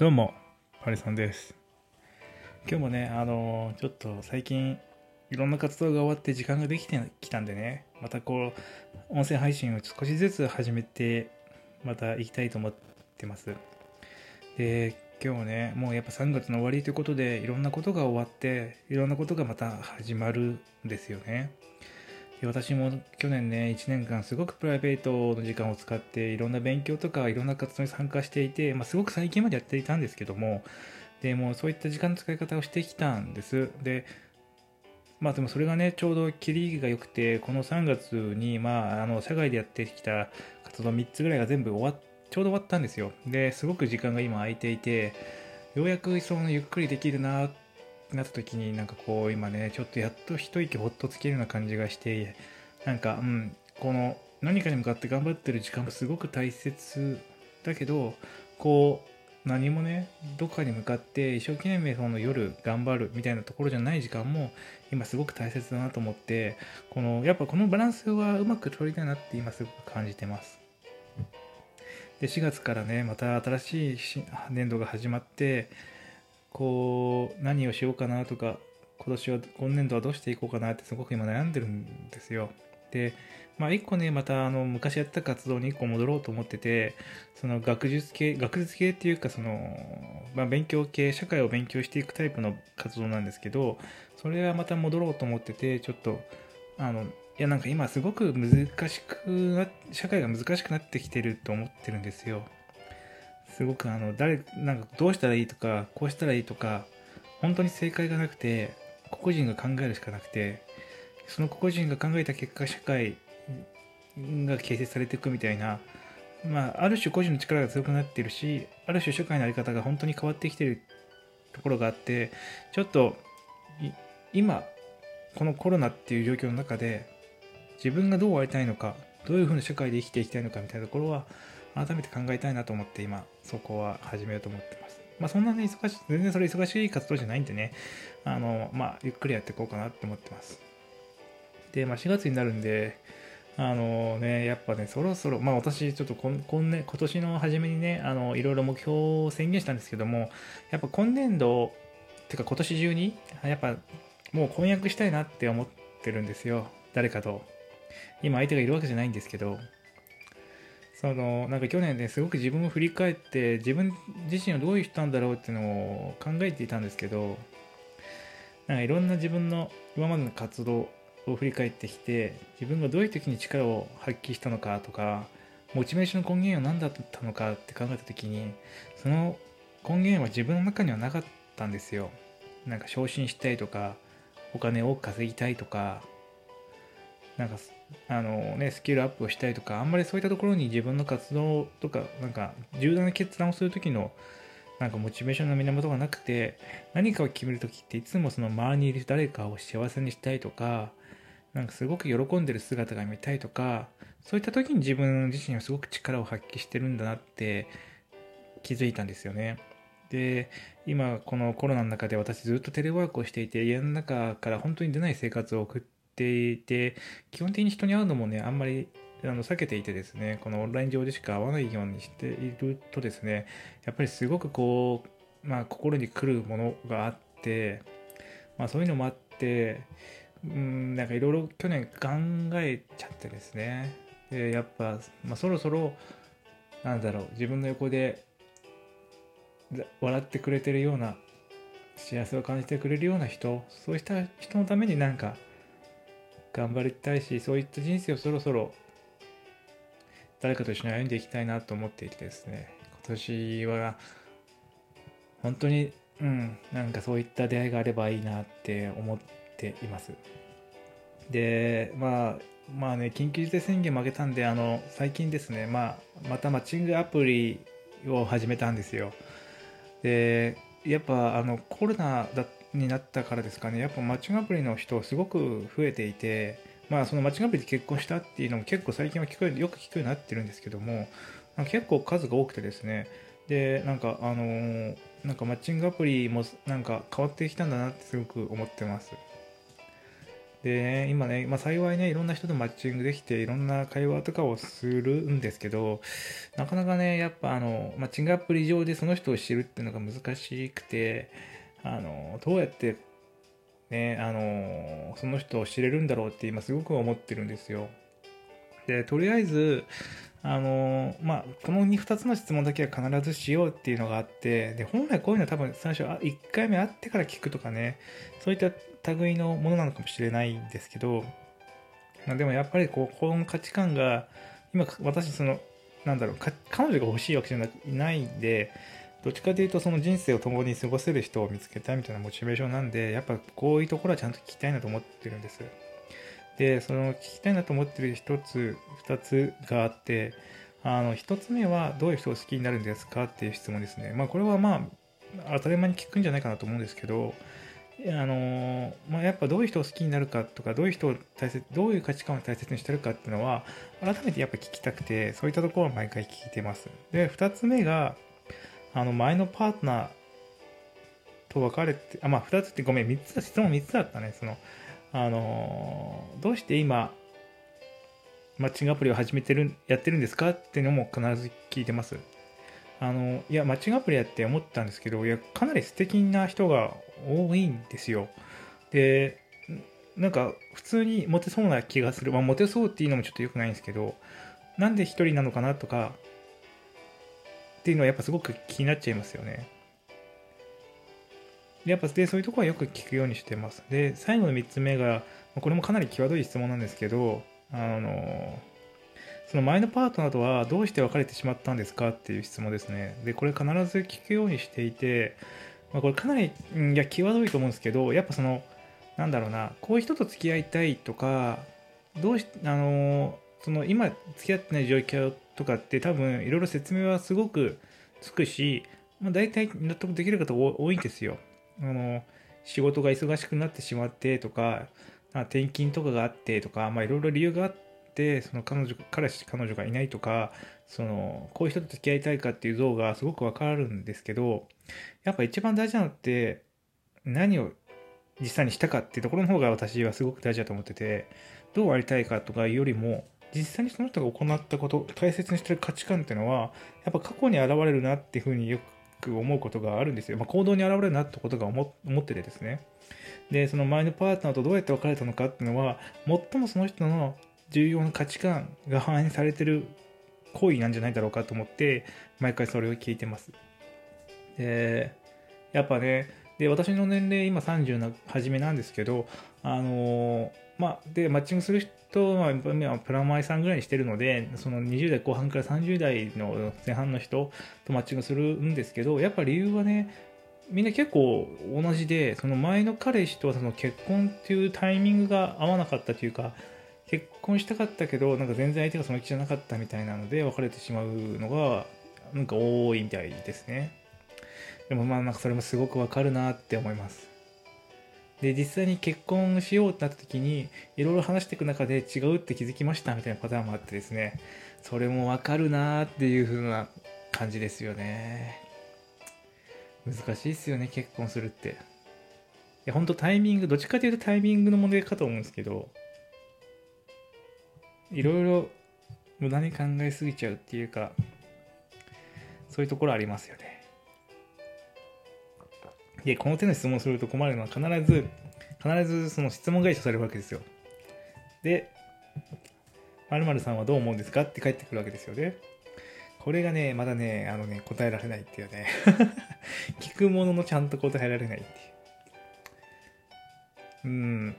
どうも、パリさんです。今日もね、あのちょっと最近、いろんな活動が終わって時間ができてきたんでね、またこう、音声配信を少しずつ始めて、また行きたいと思ってます。で、今日ね、もうやっぱ3月の終わりということで、いろんなことが終わって、いろんなことがまた始まるんですよね。私も去年ね1年間すごくプライベートの時間を使っていろんな勉強とかいろんな活動に参加していて、まあ、すごく最近までやっていたんですけどもでもそういった時間の使い方をしてきたんです。でまあでもそれがねちょうど切りが良くてこの3月にまああの社外でやってきた活動3つぐらいが全部終わっちょうど終わったんですよ。ですごく時間が今空いていてようやくそのゆっくりできるなってなった時になんかこう今ねちょっとやっと一息ほっとつけるような感じがしてなんかうんこの何かに向かって頑張ってる時間もすごく大切だけどこう何もねどっかに向かって一生懸命その夜頑張るみたいなところじゃない時間も今すごく大切だなと思ってこのやっぱこのバランスはうまく取りたいなって今すごく感じてます。で4月からねまた新しい年度が始まってこう何をしようかなとか今年は今年度はどうしていこうかなってすごく今悩んでるんですよ。でまあ一個ねまたあの昔やった活動に一個戻ろうと思っててその学術系学術系っていうかその、まあ、勉強系社会を勉強していくタイプの活動なんですけどそれはまた戻ろうと思っててちょっとあのいやなんか今すごく難しく社会が難しくなってきてると思ってるんですよ。すごくあの誰なんかどうしたらいいとかこうしたらいいとか本当に正解がなくて個々人が考えるしかなくてその個々人が考えた結果社会が形成されていくみたいな、まあ、ある種個人の力が強くなってるしある種社会の在り方が本当に変わってきてるところがあってちょっと今このコロナっていう状況の中で自分がどうありたいのかどういうふうな社会で生きていきたいのかみたいなところは改めて考えたいなと思って今そこは始めようと思ってます。まあそんなね忙しい全然それ忙しい活動じゃないんでね。あのまあゆっくりやっていこうかなって思ってます。でまあ4月になるんであのねやっぱねそろそろまあ私ちょっと今今年今年の初めにねあのいろいろ目標を宣言したんですけどもやっぱ今年度てか今年中にやっぱもう婚約したいなって思ってるんですよ。誰かと。今相手がいるわけじゃないんですけど。そのなんか去年ねすごく自分を振り返って自分自身はどういう人なんだろうっていうのを考えていたんですけどなんかいろんな自分の今までの活動を振り返ってきて自分がどういう時に力を発揮したのかとかモチベーションの根源は何だったのかって考えた時にその根源は自分の中にはなかったんですよ。なんか昇進したいとかお金を稼ぎたいとかなんかあのね、スキルアップをしたいとか、あんまりそういったところに自分の活動とか、なんか重大な決断をするときの、なんかモチベーションの源がなくて、何かを決めるときっていつもその周りにいる誰かを幸せにしたいとか、なんかすごく喜んでる姿が見たいとか、そういった時に自分自身はすごく力を発揮してるんだなって気づいたんですよね。で、今このコロナの中で私ずっとテレワークをしていて、家の中から本当に出ない生活を送って、ていて基本的に人に会うのもねあんまりあの避けていてですねこのオンライン上でしか会わないようにしているとですねやっぱりすごくこう、まあ、心に来るものがあって、まあ、そういうのもあってうんなんかいろいろ去年考えちゃってですね。でやっぱ、まあ、そろそろなんだろう自分の横で笑ってくれてるような幸せを感じてくれるような人そうした人のためになんか頑張りたいしそういった人生をそろそろ誰かと一緒に歩んでいきたいなと思っていてですね。今年は本当にうんなんかそういった出会いがあればいいなって思っています。でまあまあね緊急事態宣言も上げたんであの最近ですね、まあ、またマッチングアプリを始めたんですよ。でやっぱあのコロナだったになったからですかね、やっぱマッチングアプリの人すごく増えていて、まあそのマッチングアプリで結婚したっていうのも結構最近は聞くよく聞くようになってるんですけども、結構数が多くてですね、で、なんかあのー、なんかマッチングアプリもなんか変わってきたんだなってすごく思ってます。でね、今ね、まあ、幸いね、いろんな人とマッチングできて、いろんな会話とかをするんですけど、なかなかね、やっぱあの、マッチングアプリ上でその人を知るっていうのが難しくて、あの、どうやってね、あの、その人を知れるんだろうって今すごく思ってるんですよ。で、とりあえず、あのまあ、この 2, 2つの質問だけは必ずしようっていうのがあって、で、本来こういうのは多分最初、1回目会ってから聞くとかね、そういった類のものなのかもしれないんですけど、まあ、でもやっぱりこう、この価値観が、今、私、その、なんだろう、彼女が欲しいわけじゃないんで、どっちかというとその人生を共に過ごせる人を見つけたいみたいなモチベーションなんで、やっぱこういうところはちゃんと聞きたいなと思ってるんです。で、その聞きたいなと思ってる一つ、二つがあって、あの、一つ目はどういう人を好きになるんですか？っていう質問ですね。まあこれはまあ、当たり前に聞くんじゃないかなと思うんですけど、あのまあ、やっぱどういう人を好きになるかとかどういう人を大切どういう価値観を大切にしてるかっていうのは改めてやっぱ聞きたくてそういったところを毎回聞いてますで2つ目があの前のパートナーと別れてあまあ2つってごめん3つ質問3つだったねそのあのどうして今マッチングアプリを始めてるやってるんですかっていうのも必ず聞いてます。あのいやマッチングアプリやって思ったんですけどいやかなり素敵な人が多いんですよ。でなんか普通にモテそうな気がする。まあモテそうっていうのもちょっと良くないんですけどなんで一人なのかなとかっていうのはやっぱすごく気になっちゃいますよねでやっぱでそういうところはよく聞くようにしてます。で、最後の3つ目が、これもかなり際どい質問なんですけど、あの、その前のパートナーとはどうして別れてしまったんですかっていう質問ですね。で、これ必ず聞くようにしていて、まあ、これかなり、いや、際どいと思うんですけど、やっぱその、なんだろうな、こういう人と付き合いたいとか、どうし、あの、その今付き合ってない状況とかって多分いろいろ説明はすごくつくし、まあ、大体納得できる方多いんですよ。あの仕事が忙しくなってしまってとか転勤とかがあってとかいろいろ理由があってその彼女彼氏彼女がいないとかそのこういう人と付き合いたいかっていう像がすごくわかるんですけどやっぱ一番大事なのって何を実際にしたかっていうところの方が私はすごく大事だと思っててどうありたいかとかよりも実際にその人が行ったこと大切にしてる価値観っていうのはやっぱ過去に現れるなっていうふうによく思うことがあるんですよ。まあ、行動に現れるなってことが思っててですね。で、その前のパートナーとどうやって別れたのかっていうのは、最もその人の重要な価値観が反映されてる行為なんじゃないだろうかと思って、毎回それを聞いてます。で、やっぱね、で、私の年齢今30の初めなんですけど、あの、まあ、で、マッチングする人は、プラマイさんぐらいにしてるので、その20代後半から30代の前半の人とマッチングするんですけど、やっぱ理由はね、みんな結構同じで、その前の彼氏とはその結婚っていうタイミングが合わなかったというか、結婚したかったけど、なんか全然相手がその気じゃなかったみたいなので、別れてしまうのが、なんか多いみたいですね。でもまあなんかそれもすごくわかるなって思います。で、実際に結婚しようってなった時に、いろいろ話していく中で違うって気づきましたみたいなパターンもあってですね、それもわかるなーっていう風な感じですよね。難しいですよね、結婚するって。いや、ほんとタイミング、どっちかというとタイミングの問題かと思うんですけど、いろいろ無駄に考えすぎちゃうっていうか、そういうところありますよね。で、この手の質問すると困るのは必ず、必ずその質問返しされるわけですよ。で、〇〇さんはどう思うんですかって返ってくるわけですよね。これがね、まだね、あのね、答えられないっていうね。聞くもののちゃんと答えられないっていう。うん。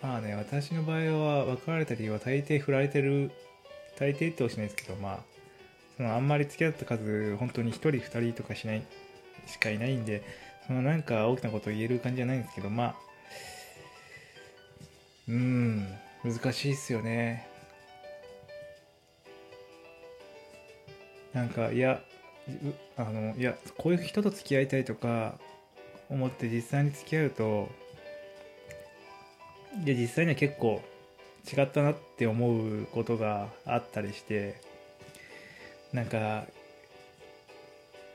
まあね、私の場合は別れた理由は大抵振られてる、大抵ってほしないですけど、まあ、そのあんまり付き合った数、本当に1人2人とかしない、しかいないんで、そのなんか大きなことを言える感じじゃないんですけど、まあ、うん、難しいっすよね。なんか、いや、あの、いや、こういう人と付き合いたいとか、思って実際に付き合うと、で、実際には結構違ったなって思うことがあったりして、なんか、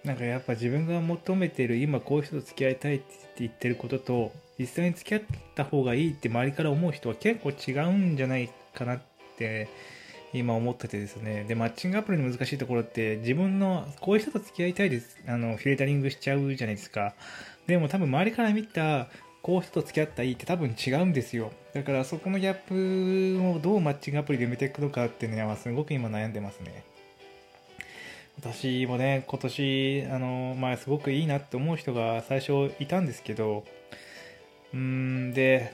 なんかやっぱ自分が求めてる今こういう人と付き合いたいって言ってることと実際に付き合った方がいいって周りから思う人は結構違うんじゃないかなって今思っててですね。で、マッチングアプリの難しいところって自分のこういう人と付き合いたいです。あの、フィルタリングしちゃうじゃないですか。でも多分周りから見たこういう人と付き合ったらいいって多分違うんですよ。だからそこのギャップをどうマッチングアプリで埋めていくのかっていうのはすごく今悩んでますね。私もね、今年、あの、まあ、すごくいいなって思う人が最初いたんですけど、うん、で、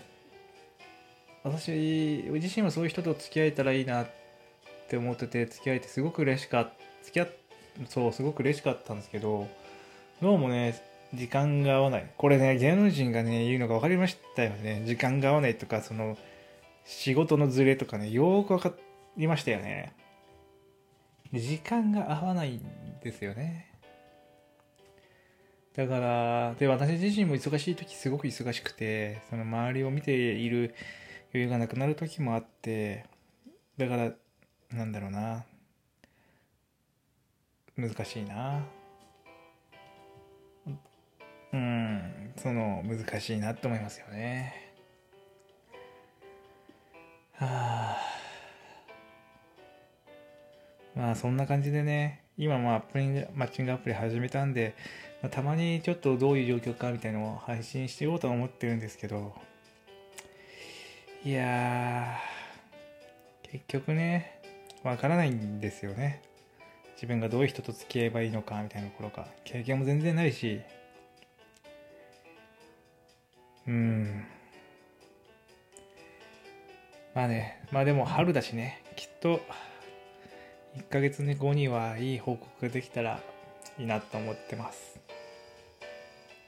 私自身はそういう人と付き合えたらいいなって思ってて、付き合えてすごく嬉しかった、付き合っ、そう、すごく嬉しかったんですけど、どうもね、時間が合わない。これね、芸能人がね、言うのが分かりましたよね。時間が合わないとか、その、仕事のズレとかね、よーく分かりましたよね。時間が合わないんですよね。だから、で、私自身も忙しい時すごく忙しくて、その周りを見ている余裕がなくなる時もあって、だから、なんだろうな。難しいな。うん、その、難しいなって思いますよね。はあ。まあそんな感じでね、今もアプリ、マッチングアプリ始めたんで、まあ、たまにちょっとどういう状況かみたいなのを配信していこうとは思ってるんですけど、いやー、結局ね、わからないんですよね。自分がどういう人と付き合えばいいのかみたいなところか。経験も全然ないし、うん。まあね、まあでも春だしね、きっと、1ヶ月後にはいい報告ができたらいいなと思ってます。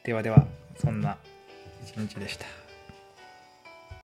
ではでは、そんな一日でした。